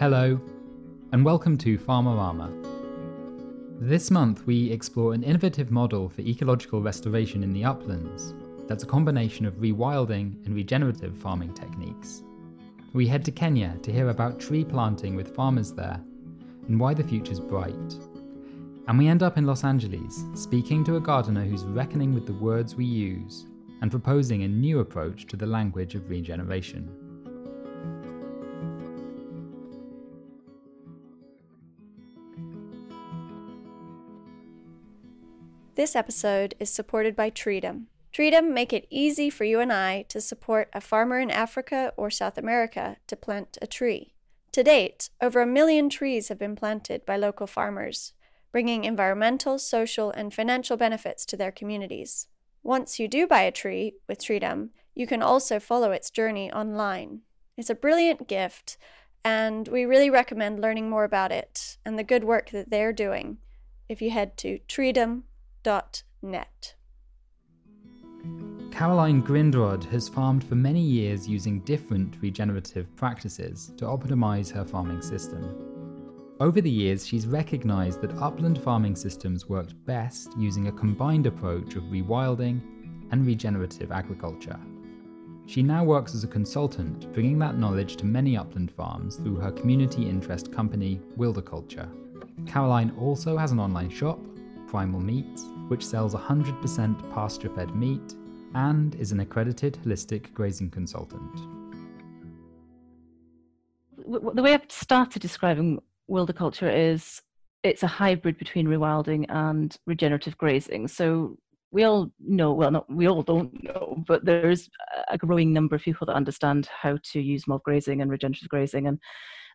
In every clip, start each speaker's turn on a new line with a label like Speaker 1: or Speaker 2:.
Speaker 1: Hello, and welcome to Farmerama. This month, we explore an innovative model for ecological restoration in the uplands that's a combination of rewilding and regenerative farming techniques. We head to Kenya to hear about tree planting with farmers there and why the future's bright. And we end up in Los Angeles, speaking to a gardener who's reckoning with the words we use and proposing a new approach to the language of regeneration.
Speaker 2: This episode is supported by Treedom. Treedom make it easy for you and I to support a farmer in Africa or South America to plant a tree. To date, over a million trees have been planted by local farmers, bringing environmental, social, and financial benefits to their communities. Once you do buy a tree with Treedom, you can also follow its journey online. It's a brilliant gift, and we really recommend learning more about it and the good work that they're doing if you head to treedom.com
Speaker 1: Caroline Grindrod has farmed for many years using different regenerative practices to optimize her farming system. Over the years, she's recognized that upland farming systems worked best using a combined approach of rewilding and regenerative agriculture. She now works as a consultant, bringing that knowledge to many upland farms through her community interest company, Wilderculture. Caroline also has an online shop Primal Meats, which sells 100% pasture fed meat and is an accredited holistic grazing consultant.
Speaker 3: The way I've started describing wilderculture is it's a hybrid between rewilding and regenerative grazing. So we all know, well, not we all don't know, but there's a growing number of people that understand how to use mob grazing and regenerative grazing, and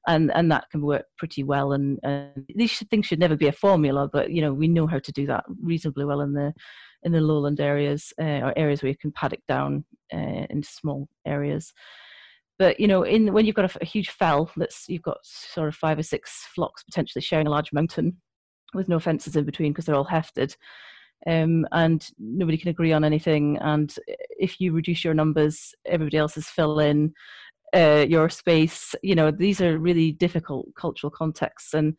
Speaker 3: and and that can work pretty well. And, and these things should never be a formula, but you know we know how to do that reasonably well in the in the lowland areas uh, or areas where you can paddock down uh, into small areas. But you know, in when you've got a, a huge fell that's you've got sort of five or six flocks potentially sharing a large mountain with no fences in between because they're all hefted. Um, and nobody can agree on anything. And if you reduce your numbers, everybody else is fill in uh, your space. You know, these are really difficult cultural contexts, and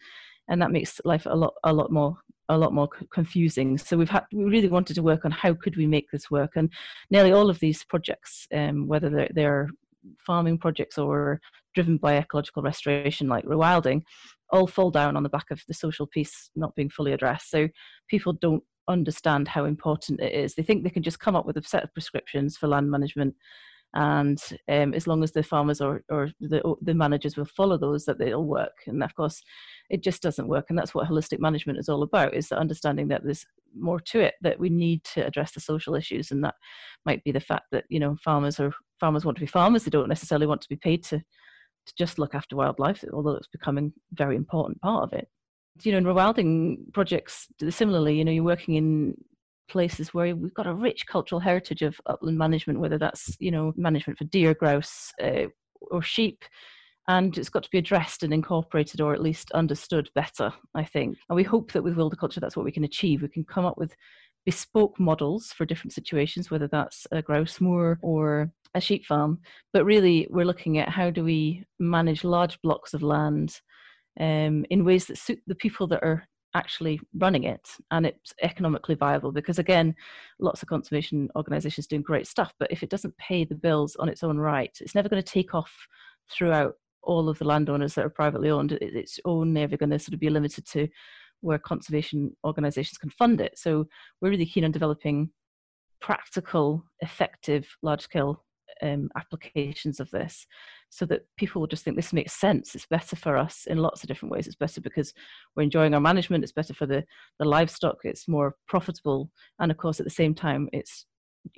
Speaker 3: and that makes life a lot a lot more a lot more confusing. So we've had we really wanted to work on how could we make this work, and nearly all of these projects, um, whether they're, they're farming projects or driven by ecological restoration like rewilding, all fall down on the back of the social piece not being fully addressed. So people don't understand how important it is. They think they can just come up with a set of prescriptions for land management and um, as long as the farmers or, or the, the managers will follow those that they'll work. And of course it just doesn't work. And that's what holistic management is all about is the understanding that there's more to it that we need to address the social issues. And that might be the fact that you know farmers are farmers want to be farmers. They don't necessarily want to be paid to to just look after wildlife although it's becoming a very important part of it. You know in rewilding projects similarly you know you're working in places where we've got a rich cultural heritage of upland management, whether that's you know management for deer, grouse, uh, or sheep, and it's got to be addressed and incorporated, or at least understood better. I think, and we hope that with wilderculture, that's what we can achieve. We can come up with bespoke models for different situations, whether that's a grouse moor or a sheep farm. But really, we're looking at how do we manage large blocks of land um, in ways that suit the people that are actually running it and it's economically viable because again lots of conservation organizations doing great stuff but if it doesn't pay the bills on its own right it's never going to take off throughout all of the landowners that are privately owned. It's only ever going to sort of be limited to where conservation organizations can fund it. So we're really keen on developing practical effective large scale um, applications of this so that people will just think this makes sense. It's better for us in lots of different ways. It's better because we're enjoying our management. It's better for the the livestock. It's more profitable. And of course at the same time it's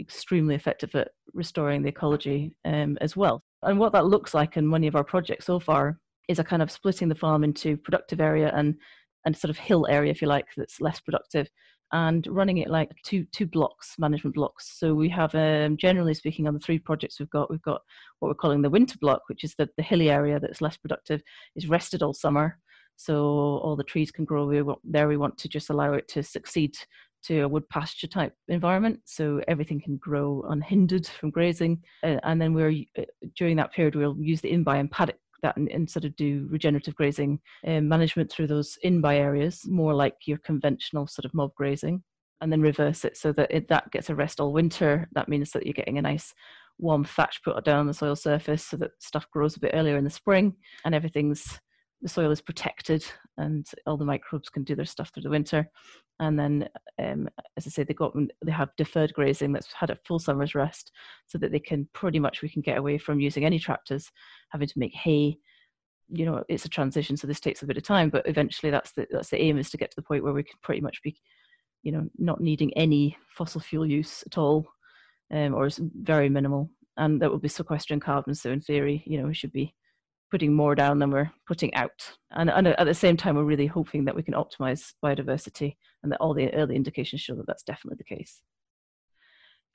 Speaker 3: extremely effective at restoring the ecology um, as well. And what that looks like in many of our projects so far is a kind of splitting the farm into productive area and and sort of hill area if you like that's less productive and running it like two two blocks management blocks. So we have um, generally speaking on the three projects we've got we've got what we're calling the winter block which is the, the hilly area that's less productive is rested all summer. So all the trees can grow. We want, there we want to just allow it to succeed to a wood pasture type environment so everything can grow unhindered from grazing. Uh, and then we're uh, during that period we'll use the in-bye and paddock that and, and sort of do regenerative grazing um, management through those in-bye areas, more like your conventional sort of mob grazing, and then reverse it so that it, that gets a rest all winter. That means that you're getting a nice warm thatch put down on the soil surface so that stuff grows a bit earlier in the spring and everything's the soil is protected and all the microbes can do their stuff through the winter. And then, um, as I say, they got they have deferred grazing that's had a full summer's rest, so that they can pretty much we can get away from using any tractors, having to make hay. You know, it's a transition, so this takes a bit of time, but eventually that's the that's the aim is to get to the point where we can pretty much be, you know, not needing any fossil fuel use at all, um, or very minimal, and that will be sequestering carbon. So in theory, you know, we should be putting more down than we're putting out. And, and at the same time, we're really hoping that we can optimize biodiversity and that all the early indications show that that's definitely the case.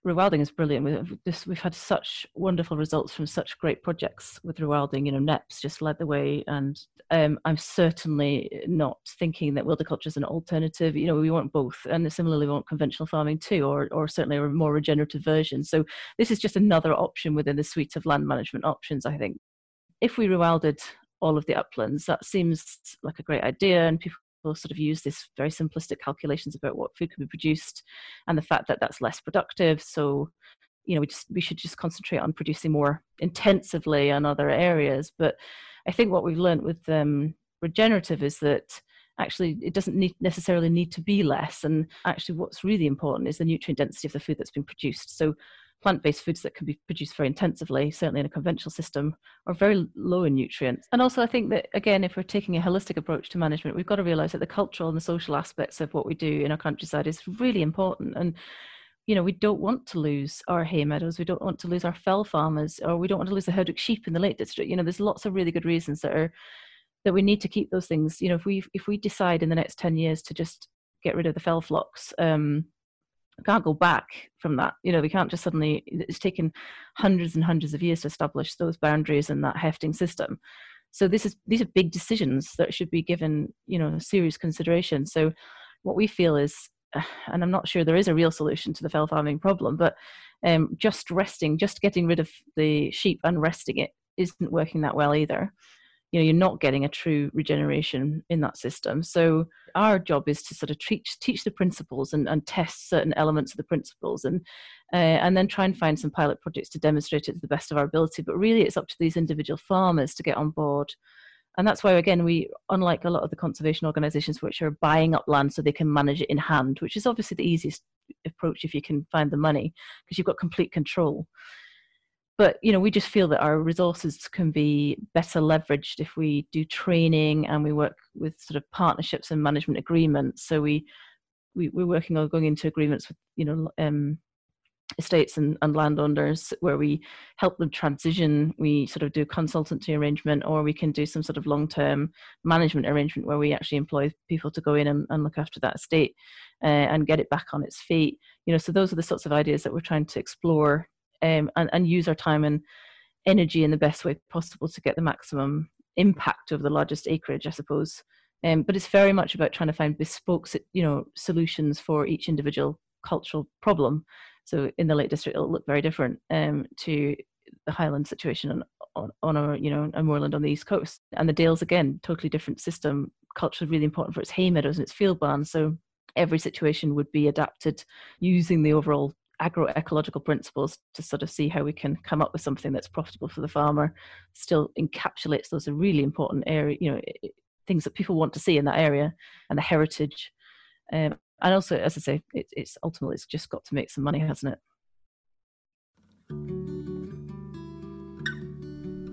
Speaker 3: Rewilding is brilliant. We've, this, we've had such wonderful results from such great projects with rewilding. You know, Knepp's just led the way, and um, I'm certainly not thinking that wilderculture is an alternative. You know, we want both, and similarly, we want conventional farming too, or or certainly a more regenerative version. So this is just another option within the suite of land management options. I think if we rewilded all of the uplands, that seems like a great idea, and people sort of use this very simplistic calculations about what food can be produced, and the fact that that's less productive. So, you know, we just we should just concentrate on producing more intensively on other areas. But I think what we've learned with um, regenerative is that actually it doesn't need necessarily need to be less and actually what's really important is the nutrient density of the food that's been produced so plant-based foods that can be produced very intensively, certainly in a conventional system, are very low in nutrients. And also, I think that again, if we're taking a holistic approach to management, we've got to realise that the cultural and the social aspects of what we do in our countryside is really important. And you know, we don't want to lose our hay meadows, we don't want to lose our fell farmers, or we don't want to lose the herd of sheep in the Lake District. You know, there's lots of really good reasons that are that we need to keep those things. You know, if we if we decide in the next ten years to just get rid of the fell flocks, um, can't go back from that. You know, we can't just suddenly. It's taken hundreds and hundreds of years to establish those boundaries and that hefting system. So this is these are big decisions that should be given, you know, serious consideration. So what we feel is, and I'm not sure there is a real solution to the fell farming problem, but um, just resting, just getting rid of the sheep and resting it isn't working that well either you know you're not getting a true regeneration in that system. So our job is to sort of teach teach the principles and, and test certain elements of the principles and uh, and then try and find some pilot projects to demonstrate it to the best of our ability. But really it's up to these individual farmers to get on board. And that's why again we unlike a lot of the conservation organizations which are buying up land so they can manage it in hand which is obviously the easiest approach if you can find the money because you've got complete control but you know we just feel that our resources can be better leveraged if we do training and we work with sort of partnerships and management agreements. So we, we we're working on going into agreements with you know um, estates and, and landowners where we help them transition. We sort of do consultancy arrangement or we can do some sort of long-term management arrangement where we actually employ people to go in and, and look after that estate uh, and get it back on its feet. You know so those are the sorts of ideas that we're trying to explore um, and, and use our time and energy in the best way possible to get the maximum impact of the largest acreage, I suppose. Um, but it's very much about trying to find bespoke, you know, solutions for each individual cultural problem. So in the Lake District, it'll look very different um, to the Highland situation on, on, on a you know a moorland on the east coast. And the Dales again, totally different system. Culture really important for its hay meadows and its field barns. So every situation would be adapted using the overall agroecological principles to sort of see how we can come up with something that's profitable for the farmer, still encapsulates those really important area, you know, things that people want to see in that area and the heritage. Um, and also, as I say, it, it's ultimately it's just got to make some money, hasn't it?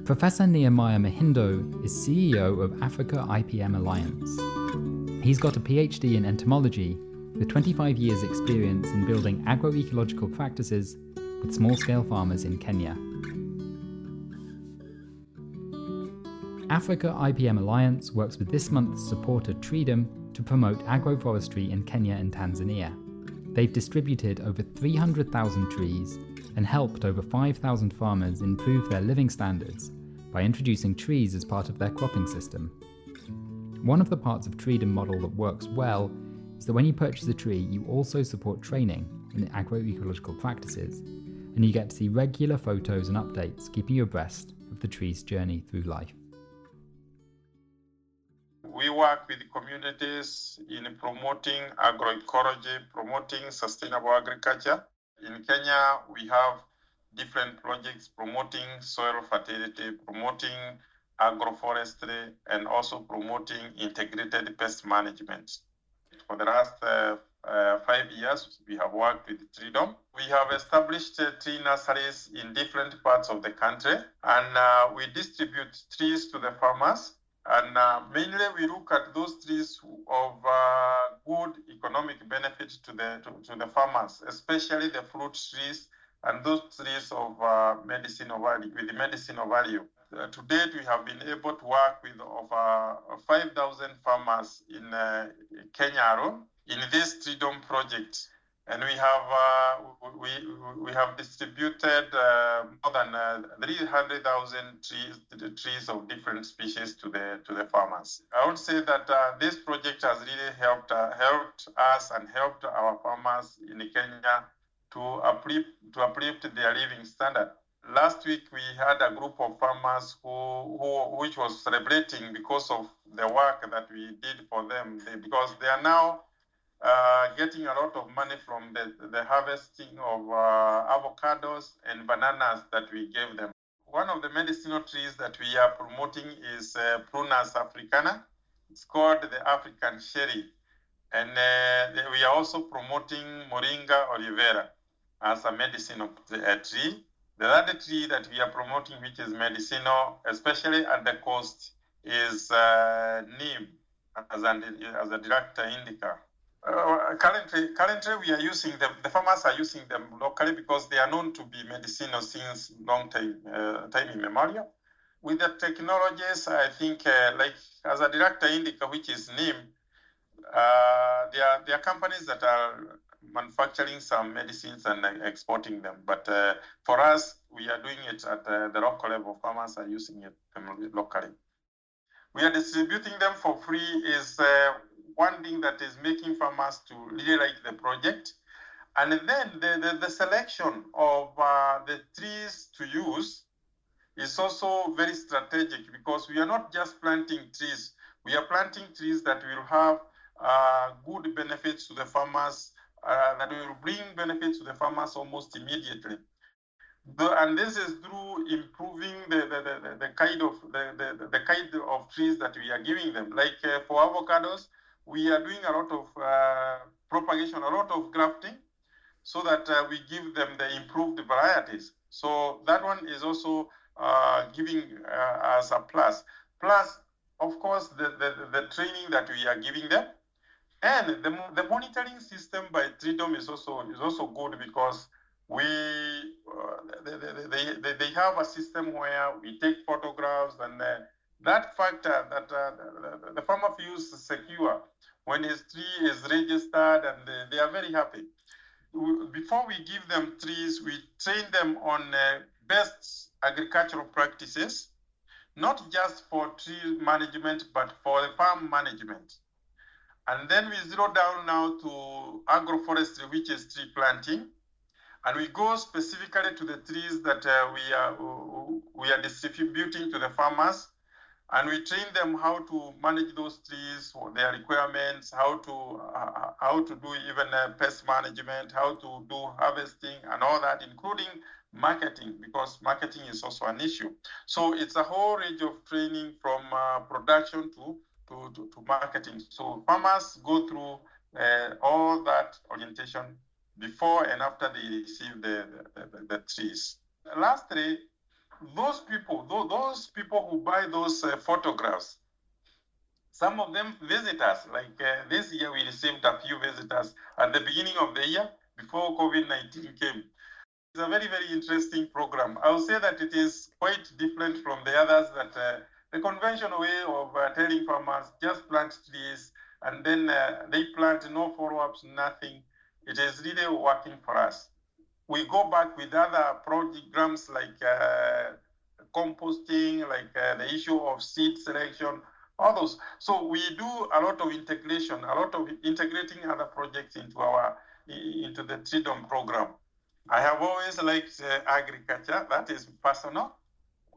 Speaker 1: Professor Nehemiah Mahindo is CEO of Africa IPM Alliance. He's got a PhD in entomology with 25 years' experience in building agroecological practices with small scale farmers in Kenya. Africa IPM Alliance works with this month's supporter Treedom to promote agroforestry in Kenya and Tanzania. They've distributed over 300,000 trees and helped over 5,000 farmers improve their living standards by introducing trees as part of their cropping system. One of the parts of Treedom model that works well that when you purchase a tree, you also support training in agroecological practices, and you get to see regular photos and updates keeping you abreast of the tree's journey through life.
Speaker 4: We work with communities in promoting agroecology, promoting sustainable agriculture. In Kenya, we have different projects promoting soil fertility, promoting agroforestry, and also promoting integrated pest management. For the last uh, uh, five years, we have worked with Treedom. We have established uh, tree nurseries in different parts of the country, and we distribute trees to the farmers. And uh, mainly, we look at those trees of uh, good economic benefit to the to, to, the farmers, especially the fruit trees and those trees of uh, medicinal value with the medicinal value. Uh, to date, we have been able to work with over 5,000 farmers in uh, Kenya alone in this Treedom project. And we have uh, we, we have distributed uh, more than uh, 300,000 trees trees of different species to the to the farmers. I would say that uh, this project has really helped helped us and helped our farmers in Kenya to uplift to uplift their living standard last week we had a group of farmers who, who which was celebrating because of the work that we did for them they, because they are now uh, getting a lot of money from the, the harvesting of uh, avocados and bananas that we gave them. One of the medicinal trees that we are promoting is uh, Prunus africana. It's called the African cherry. And uh, we are also promoting Moringa oleifera as a medicinal tree. The other tree that we are promoting, which is medicinal, especially at the coast, is uh, neem as, an, Azadirachta indica. Uh, currently, currently we are using them. The farmers are using them locally because they are known to be medicinal since long time, uh, time immemorial. With the technologies, I think, uh, like Azadirachta indica, which is neem, uh, there are there are companies that are manufacturing some medicines and exporting them. But uh, for us, we are doing it at uh, the local level. Farmers are using it locally. We are distributing them for free. Is uh, one thing that is making farmers to really like the project. And then the, the, the selection of uh, the trees to use is also very strategic because we are not just planting trees. We are planting trees that will have uh, good benefits to the farmers uh, that will bring benefits to the farmers almost immediately. The, and this is through improving the, the, the, the kind of the, the, the, kind of trees that we are giving them. Like uh, for avocados, we are doing a lot of uh, propagation, a lot of grafting, so that uh, we give them the improved varieties. So that one is also uh, giving uh, us a plus. Plus, of course, the, the, the training that we are giving them and the, the monitoring system by Treedom is also is also good because we uh, they, they, they, they have a system where we take photographs and uh, that factor that uh, the, the, farmer feels secure when his tree is registered and they, they are very happy. Before we give them trees, we train them on uh, best agricultural practices, not just for tree management, but for the farm management. And then we zero down now to agroforestry, which is tree planting. And we go specifically to the trees that uh, we, are, we are distributing to the farmers. And we train them how to manage those trees, their requirements, how to uh, how to do even uh, pest management, how to do harvesting, and all that, including marketing, because marketing is also an issue. So it's a whole range of training from uh, production to to, to, to marketing. So farmers go through uh, all that orientation before and after they receive the, the, the, the trees. Lastly, those people, those people who buy those uh, photographs, some of them visitors. Like uh, this year, we received a few visitors at the beginning of the year before COVID 19 came. It's a very, very interesting program. I will say that it is quite different from the others that uh, the conventional way of uh, telling farmers just plant trees and then uh, they plant no follow-ups, nothing. It is really working for us. We go back with other programs like uh, composting, like uh, the issue of seed selection, all those. So we do a lot of integration, a lot of integrating other projects into our into the Treedom program. I have always liked uh, agriculture. That is personal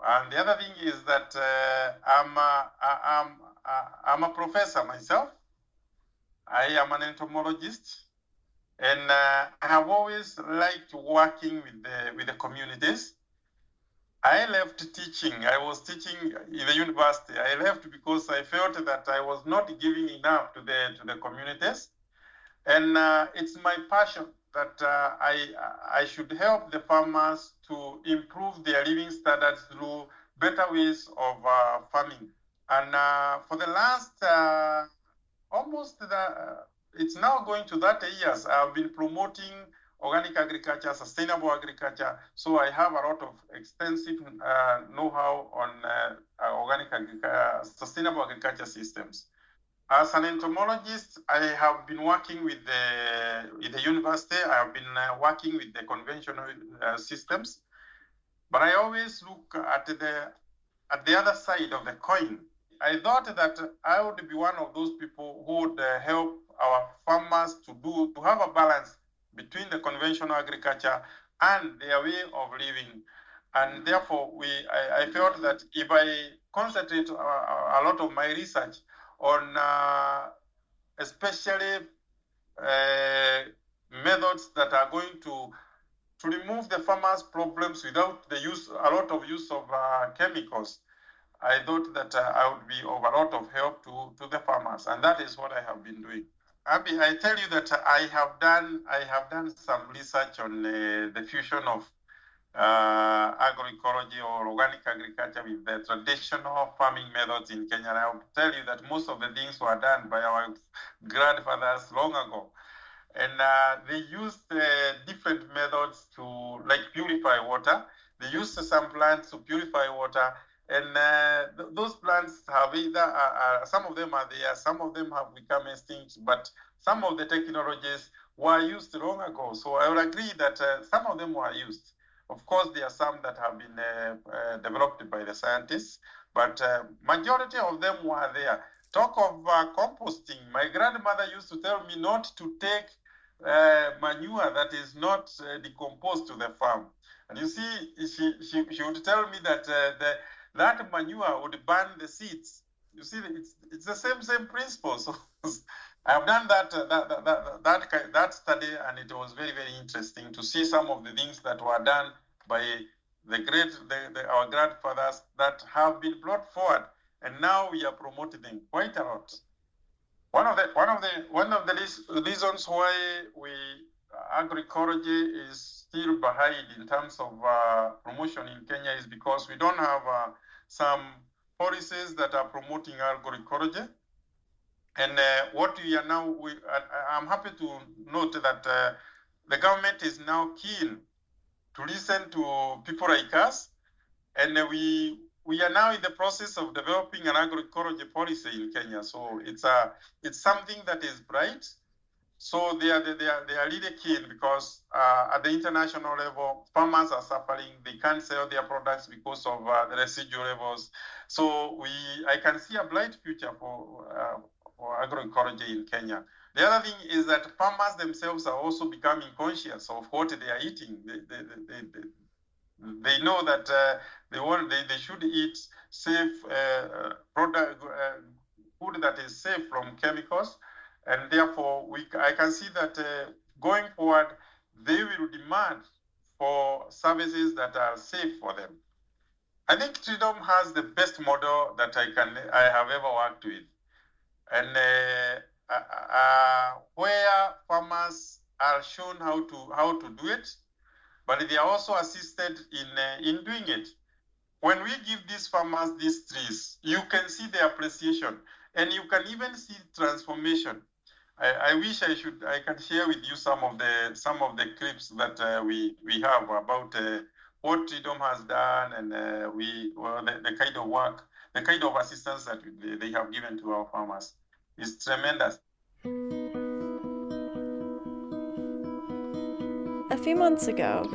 Speaker 4: And the other thing is that uh, I'm, I'm, I'm a professor myself. I am an entomologist. And uh, I have always liked working with the, with the communities. I left teaching. I was teaching in the university. I left because I felt that I was not giving enough to the to the communities, and uh, it's my passion that uh, I I should help the farmers to improve their living standards through better ways of uh, farming. And uh, for the last uh, almost the, it's now going to 30 years, I've been promoting organic agriculture, sustainable agriculture. So I have a lot of extensive uh, know-how on uh, organic agriculture, sustainable agriculture systems. As an entomologist, I have been working with the, with the university. I have been uh, working with the conventional uh, systems, but I always look at the at the other side of the coin. I thought that I would be one of those people who would uh, help our farmers to do to have a balance between the conventional agriculture and their way of living. And therefore, we I, I felt that if I concentrate a, a, lot of my research on uh, especially uh, methods that are going to to remove the farmers' problems without the use a lot of use of uh, chemicals. I thought that uh, I would be of a lot of help to, to the farmers, and that is what I have been doing. Abby, I tell you that I have done I have done some research on uh, the fusion of uh, agroecology or organic agriculture with the traditional farming methods in Kenya. And I will tell you that most of the things were done by our grandfathers long ago. And uh, they used uh, different methods to like purify water. They used some plants to purify water and uh, th- those plants have either, uh, uh, some of them are there, some of them have become extinct, but some of the technologies were used long ago. So I would agree that some of them were used. Of course, there are some that have been uh, uh, developed by the scientists, but uh, majority of them were there. Talk of uh, composting. My grandmother used to tell me not to take uh, manure that is not decomposed to the farm. And you see, she, she, she would tell me that the that manure would burn the seeds. You see, it's it's the same same principle. So I have done that, uh, that, that that that study, and it was very very interesting to see some of the things that were done by the great the, the, our grandfathers that have been brought forward, and now we are promoting them quite a lot. One of the one of the one of the reasons why we agroecology is still behind in terms of uh, promotion in Kenya is because we don't have uh, some policies that are promoting agroecology. And uh, what we are now, we, I, am happy to note that uh, the government is now keen to listen to people like us. And we we are now in the process of developing an agroecology policy in Kenya. So it's a it's something that is bright so they are, they are, they are really keen because uh, at the international level, farmers are suffering. They can't sell their products because of uh, the residual levels. So we, I can see a bright future for, uh, for agroecology in Kenya. The other thing is that farmers themselves are also becoming conscious of what they are eating. They, they, they, they, they know that uh, they, want, they, they should eat safe uh, product, uh, food that is safe from chemicals and therefore, we, I can see that uh, going forward, they will demand for services that are safe for them. I think Treedom has the best model that I can I have ever worked with, and uh, uh, where farmers are shown how to how to do it, but they are also assisted in uh, in doing it. When we give these farmers these trees, you can see the appreciation, and you can even see transformation I, I, wish I should I can share with you some of the some of the clips that uh, we we have about uh, what Treedom has done and uh, we well, the, the, kind of work the kind of assistance that they have given to our farmers is tremendous.
Speaker 2: A few months ago,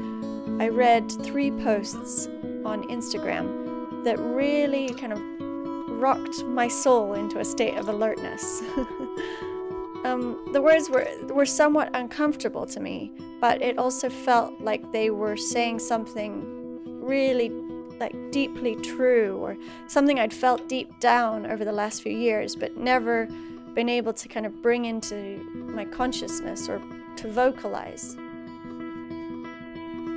Speaker 2: I read three posts on Instagram that really kind of rocked my soul into a state of alertness. Um, the words were, were somewhat uncomfortable to me, but it also felt like they were saying something really like deeply true or something I'd felt deep down over the last few years, but never been able to kind of bring into my consciousness or to vocalize.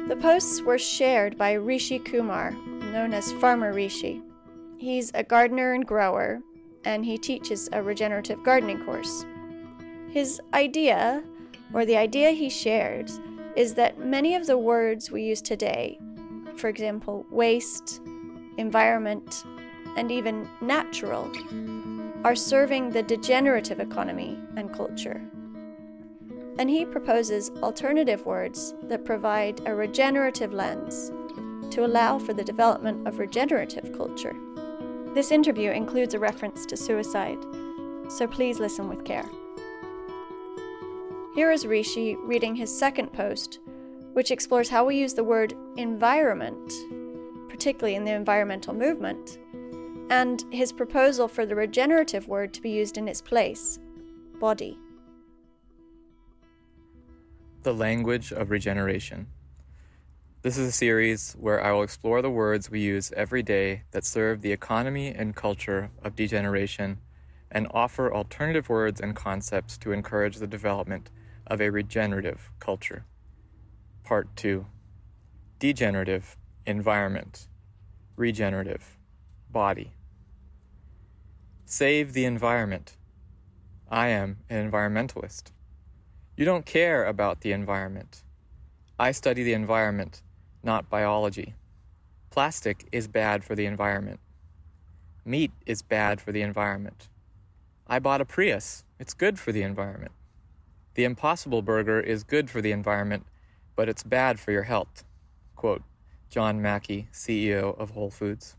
Speaker 2: The posts were shared by Rishi Kumar, known as Farmer Rishi. He's a gardener and grower, and he teaches a regenerative gardening course. His idea, or the idea he shared, is that many of the words we use today, for example, waste, environment, and even natural, are serving the degenerative economy and culture. And he proposes alternative words that provide a regenerative lens to allow for the development of regenerative culture. This interview includes a reference to suicide, so please listen with care. Here is Rishi reading his second post, which explores how we use the word environment, particularly in the environmental movement, and his proposal for the regenerative word to be used in its place body.
Speaker 5: The Language of Regeneration. This is a series where I will explore the words we use every day that serve the economy and culture of degeneration and offer alternative words and concepts to encourage the development of a regenerative culture. Part 2 Degenerative Environment, Regenerative Body. Save the environment. I am an environmentalist. You don't care about the environment. I study the environment, not biology. Plastic is bad for the environment. Meat is bad for the environment. I bought a Prius. It's good for the environment. The Impossible Burger is good for the environment, but it's bad for your health. Quote John Mackey, CEO of Whole Foods.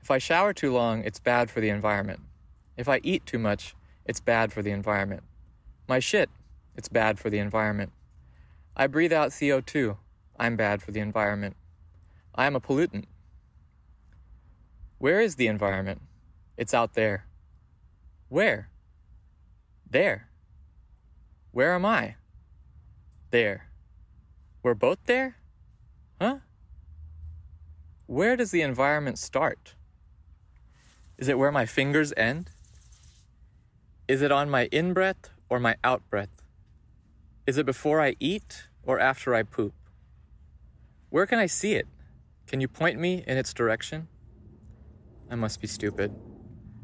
Speaker 5: If I shower too long, it's bad for the environment. If I eat too much, it's bad for the environment. My shit, it's bad for the environment. I breathe out CO2, I'm bad for the environment. I am a pollutant. Where is the environment? It's out there. Where? There. Where am I? There. We're both there? Huh? Where does the environment start? Is it where my fingers end? Is it on my in breath or my out breath? Is it before I eat or after I poop? Where can I see it? Can you point me in its direction? I must be stupid.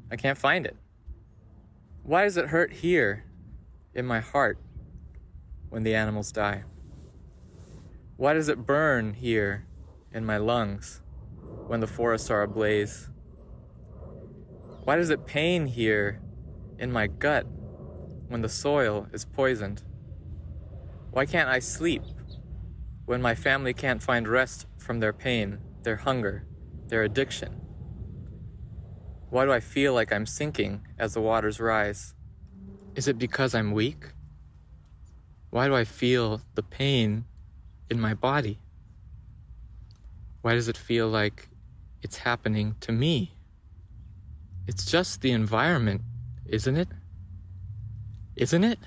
Speaker 5: I can't find it. Why does it hurt here in my heart when the animals die? Why does it burn here in my lungs when the forests are ablaze? Why does it pain here in my gut when the soil is poisoned? Why can't I sleep when my family can't find rest from their pain, their hunger, their addiction? Why do I feel like I'm sinking as the waters rise? Is it because I'm weak? Why do I feel the pain in my body? Why does it feel like it's happening to me? It's just the environment, isn't it? Isn't it?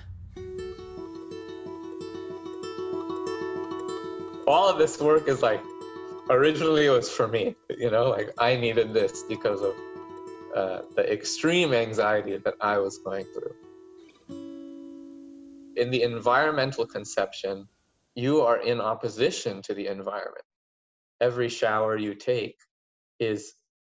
Speaker 5: All of this work is like originally it was for me, you know, like I needed this because of uh, the extreme anxiety that I was going through. In the environmental conception, you are in opposition to the environment. Every shower you take is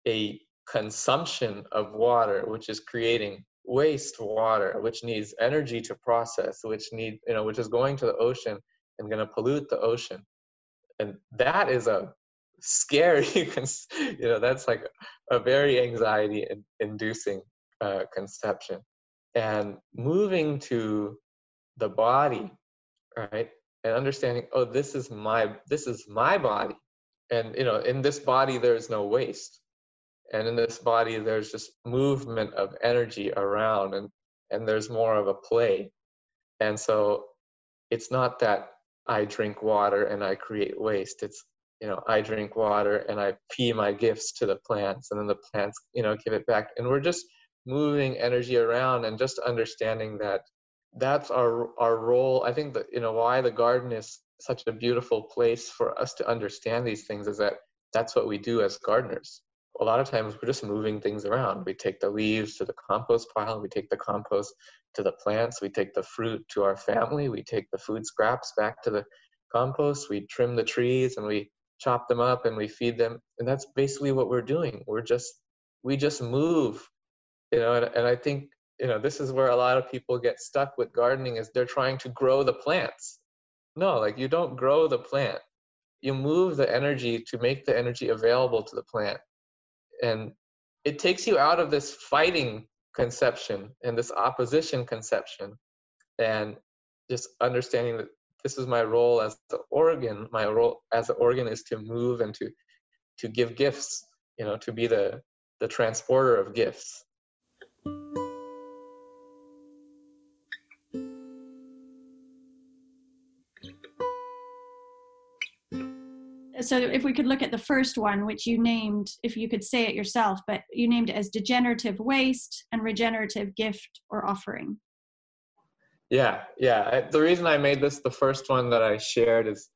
Speaker 5: a consumption of water, which is creating wastewater, which needs energy to process, which need you know, which is going to the ocean and going to pollute the ocean, and that is a scary you know that's like a very anxiety inducing uh, conception and moving to the body right and understanding oh this is my this is my body and you know in this body there's no waste and in this body there's just movement of energy around and and there's more of a play. And so it's not that i drink water and i create waste it's you know i drink water and i pee my gifts to the plants and then the plants you know give it back and we're just moving energy around and just understanding that that's our our role i think that you know why the garden is such a beautiful place for us to understand these things is that that's what we do as gardeners. A lot of times we're just moving things around. We take the leaves to the compost pile, we take the compost to the plants, we take the fruit to our family, we take the food scraps back to the compost, we trim the trees and we chop them up and we feed them. And that's basically what we're doing. We're just, we just move, you know, and, and I think, you know, this is where a lot of people get stuck with gardening is they're trying to grow the plants. No, like you don't grow the plant. You move the energy to make the energy available to the plant. And it takes you out of this fighting conception and this opposition conception and just understanding that this is my role as the organ my role as an organ is to move and to to give gifts you know to be the the transporter of gifts
Speaker 2: so if we could look at the first one which you named if you could say it yourself but you named it as degenerative waste and regenerative gift or offering
Speaker 5: yeah, yeah. The reason I made this the first one that I shared is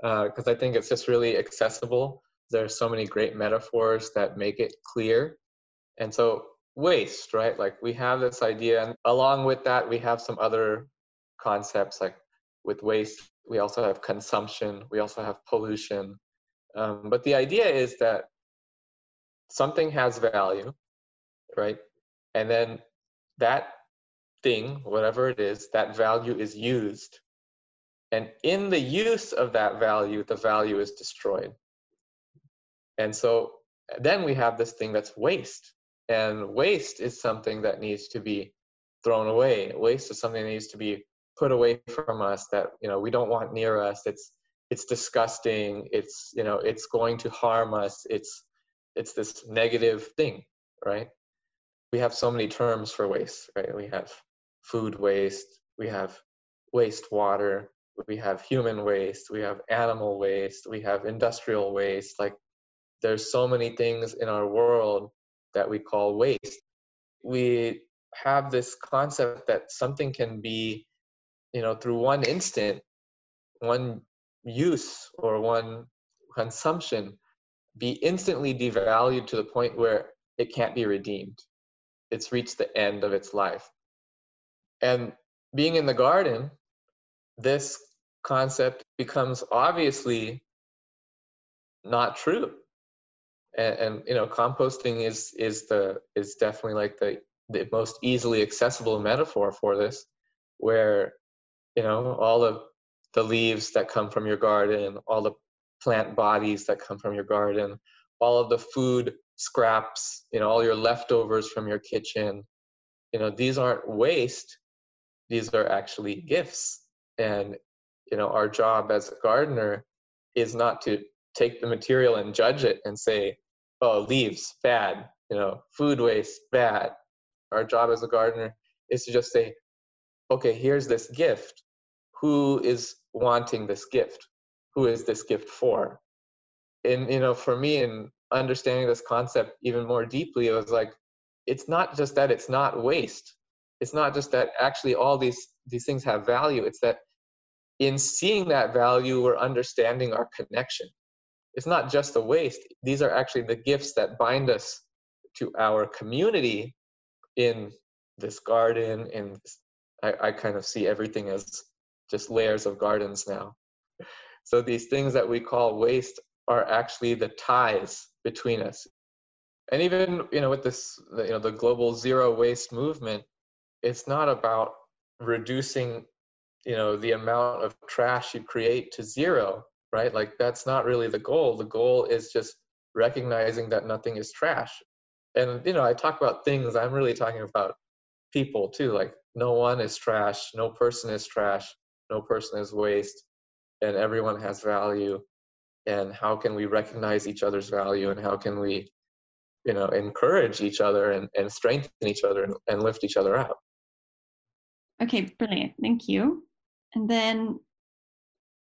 Speaker 5: because uh, I think it's just really accessible. There's so many great metaphors that make it clear. And so, waste, right? Like we have this idea, and along with that, we have some other concepts like with waste, we also have consumption, we also have pollution. Um, but the idea is that something has value, right? And then that thing, whatever it is, that value is used. And in the use of that value, the value is destroyed. And so then we have this thing that's waste. And waste is something that needs to be thrown away. Waste is something that needs to be put away from us that you know we don't want near us. It's it's disgusting. It's you know it's going to harm us. It's it's this negative thing, right? We have so many terms for waste, right? We have food waste, we have wastewater, we have human waste, we have animal waste, we have industrial waste. Like there's so many things in our world that we call waste. We have this concept that something can be, you know, through one instant, one use or one consumption be instantly devalued to the point where it can't be redeemed. It's reached the end of its life. And being in the garden, this concept becomes obviously not true. And, and, you know, composting is is the is definitely like the the most easily accessible metaphor for this, where you know all of the leaves that come from your garden, all the plant bodies that come from your garden, all of the food scraps, you know, all your leftovers from your kitchen, you know, these aren't waste. These are actually gifts. And you know our job as a gardener is not to take the material and judge it and say oh leaves bad. You know food waste bad. Our job as a gardener is to just say okay here's this gift. Who is wanting this gift. Who is this gift for? And you know for me in understanding this concept even more deeply it was like it's not just that it's not waste. It's not just that actually all these these things have value. It's that in seeing that value we're understanding our connection. It's not just the waste. These are actually the gifts that bind us to our community in this garden and I, I kind of see everything as just layers of gardens now. So these things that we call waste are actually the ties between us. And even you know with this you know the global zero waste movement it's not about reducing you know the amount of trash you create to zero right? Like that's not really the goal. The goal is just recognizing that nothing is trash. And you know i talk about things i'm really talking about people too. Like no one is trash no person is trash no person is waste and everyone has value and how can we recognize each other's value and how can we you know encourage each other and, and strengthen each other and, and lift each other up
Speaker 2: Okay, brilliant. Thank you. And then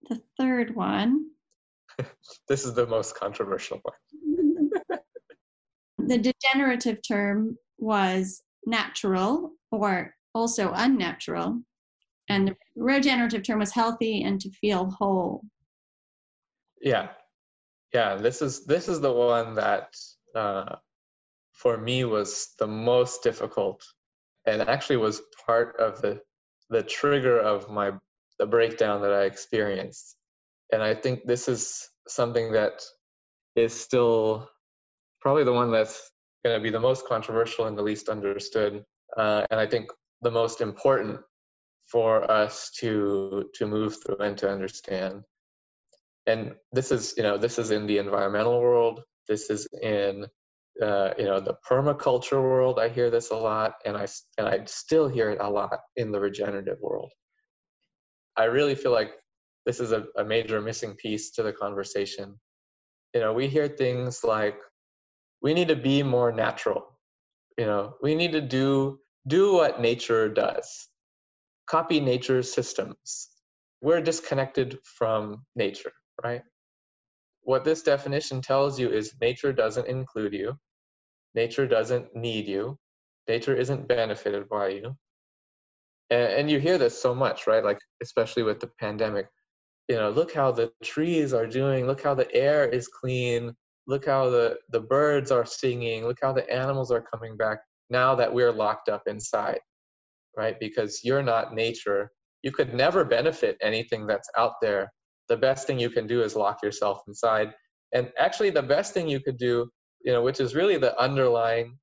Speaker 2: the third one.
Speaker 5: this is the most controversial one.
Speaker 2: the degenerative term was natural or also unnatural. And the regenerative term was healthy and to feel whole.
Speaker 5: Yeah. yeah, this is this is the one that uh, for me was the most difficult, and actually was part of the the trigger of my the breakdown that I experienced. And I think this is something that is still probably the one that's going to be the most controversial and the least understood, uh, and I think the most important for us to to move through and to understand. And this is you know this is in the environmental world. This is in uh, you know the permaculture world. I hear this a lot, and I and I still hear it a lot in the regenerative world. I really feel like this is a, a major missing piece to the conversation. You know, we hear things like we need to be more natural. You know, we need to do do what nature does. Copy nature's systems. We're disconnected from nature, right? What this definition tells you is nature doesn't include you. Nature doesn't need you. Nature isn't benefited by you and, and you hear this so much right like especially with the pandemic you know look how the trees are doing look how the air is clean look how the the birds are singing look how the animals are coming back now that we're locked up inside right because you're not nature you could never benefit anything that's out there the best thing you can do is lock yourself inside and actually the best thing you could do you know which is really the underlying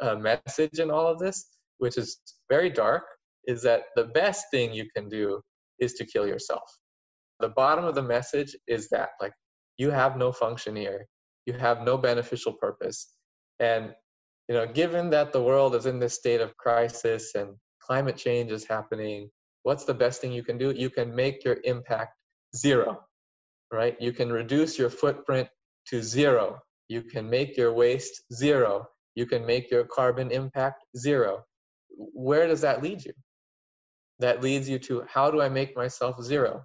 Speaker 5: uh, message in all of this which is very dark is that the best thing you can do is to kill yourself. The bottom of the message is that like you have no function here. You have no beneficial purpose. And you know, given that the world is in this state of crisis and climate change is happening, what's the best thing you can do? You can make your impact zero. Right? You can reduce your footprint to zero. You can make your waste zero. You can make your carbon impact zero. Where does that lead you? that leads you to how do I make myself zero?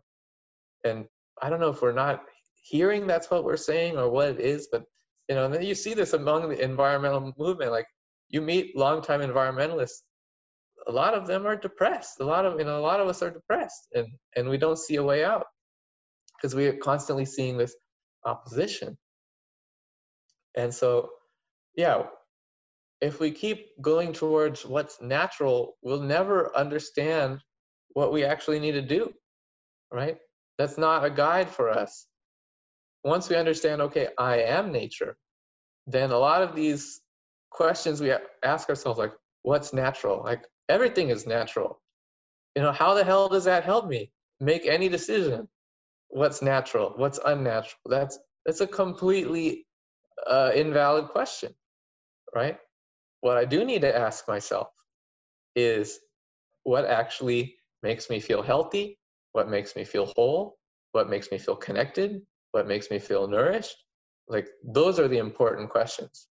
Speaker 5: And I don't know if we're not hearing that's what we're saying or what it is, but you know, and then you see this among the environmental movement. Like you meet longtime environmentalists, a lot of them are depressed. A lot of you know, a lot of us are depressed, and and we don't see a way out because we are constantly seeing this opposition. And so, yeah, if we keep going towards what's natural, we'll never understand what we actually need to do, right? That's not a guide for us. Once we understand, okay, I am nature, then a lot of these questions we ask ourselves, like, what's natural? Like, everything is natural. You know, how the hell does that help me make any decision? What's natural? What's unnatural? That's that's a completely uh, invalid question, right? what I do need to ask myself is what actually makes me feel healthy, what makes me feel whole, what makes me feel connected, what makes me feel nourished. Like those are the important questions,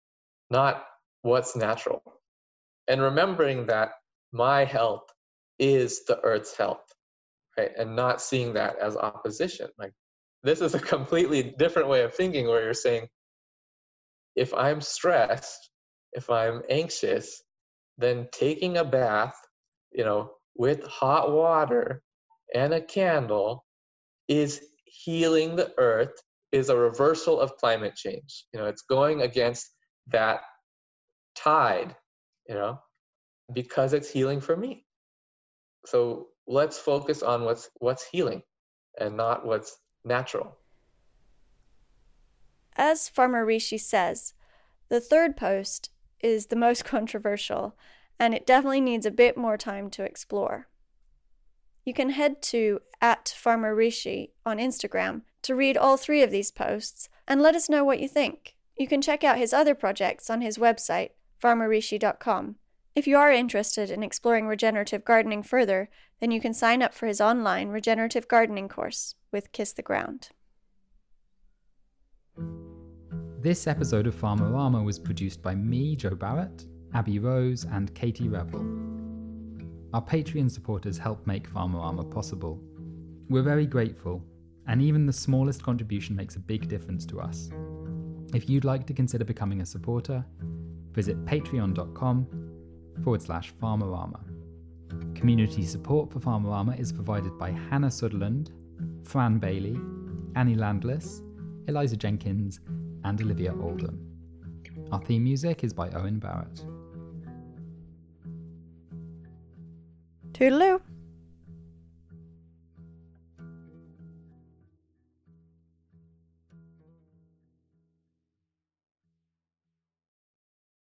Speaker 5: not what's natural. And remembering that my health is the earth's health, right? And not seeing that as opposition. Like this is a completely different way of thinking where you're saying, if I'm stressed, if I'm anxious, then taking a bath, you know, with hot water and a candle is healing the earth, is a reversal of climate change. You know, it's going against that tide, you know, because it's healing for me. So let's focus on what's what's healing and not what's natural.
Speaker 2: As Farmer Rishi says, the third post is the most controversial, and it definitely needs a bit more time to explore. You can head to at Farmer Rishi on Instagram to read all three of these posts and let us know what you think. You can check out his other projects on his website, farmerrishi.com. If you are interested in exploring regenerative gardening further, then you can sign up for his online regenerative gardening course with Kiss the Ground.
Speaker 1: This episode of Farmerama was produced by me, Jo Barratt, Abby Rose, and Katie Revell. Our Patreon supporters help make Farmerama possible. We're very grateful, and even the smallest contribution makes a big difference to us. If you'd like to consider becoming a supporter, visit patreon.com forward slash Farmerama. Community support for Farmerama is provided by Hannah Sutherland, Fran Bailey, Annie Landless, Eliza Jenkins, and Olivia Oldham. Our theme music is by Owen Barratt.
Speaker 2: Toodaloo!